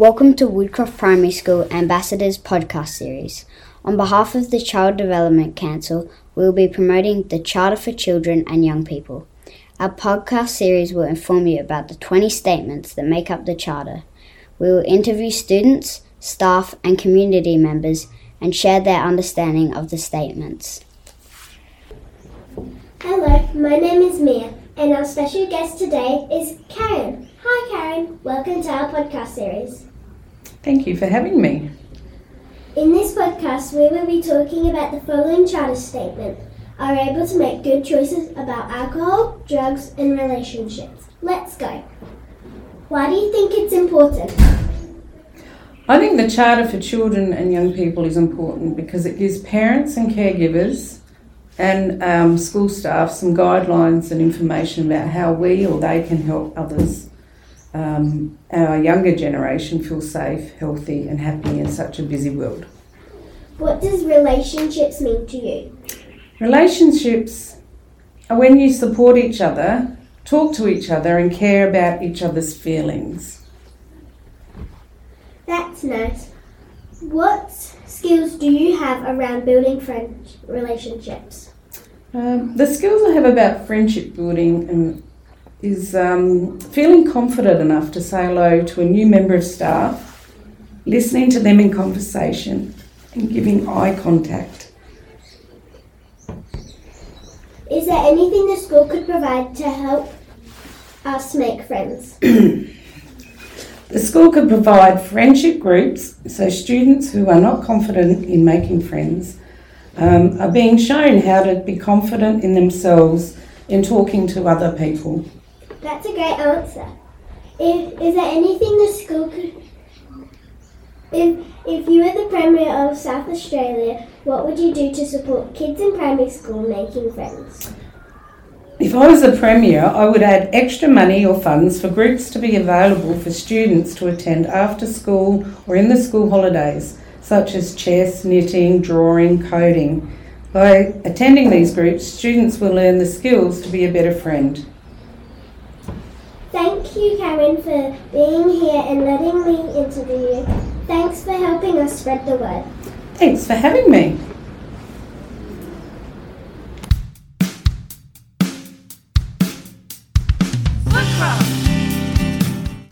Welcome to Woodcroft Primary School Ambassadors podcast series. On behalf of the Child Development Council, we will be promoting the Charter for Children and Young People. Our podcast series will inform you about the 20 statements that make up the Charter. We will interview students, staff, and community members and share their understanding of the statements. Hello, my name is Mia, and our special guest today is Karen. Hi, Karen. Welcome to our podcast series. Thank you for having me. In this podcast, we will be talking about the following charter statement are able to make good choices about alcohol, drugs, and relationships. Let's go. Why do you think it's important? I think the Charter for Children and Young People is important because it gives parents and caregivers and um, school staff some guidelines and information about how we or they can help others um, our younger generation feel safe, healthy, and happy in such a busy world. What does relationships mean to you? Relationships are when you support each other, talk to each other, and care about each other's feelings. That's nice. What skills do you have around building friend relationships? Um, the skills I have about friendship building and is um, feeling confident enough to say hello to a new member of staff, listening to them in conversation, and giving eye contact. Is there anything the school could provide to help us make friends? The school could provide friendship groups so students who are not confident in making friends um, are being shown how to be confident in themselves in talking to other people. That's a great answer. If, is there anything the school could. If, if you were the Premier of South Australia, what would you do to support kids in primary school making friends? If I was the Premier, I would add extra money or funds for groups to be available for students to attend after school or in the school holidays, such as chess, knitting, drawing, coding. By attending these groups, students will learn the skills to be a better friend. You, Karen, for being here and letting me interview you. Thanks for helping us spread the word. Thanks for having me.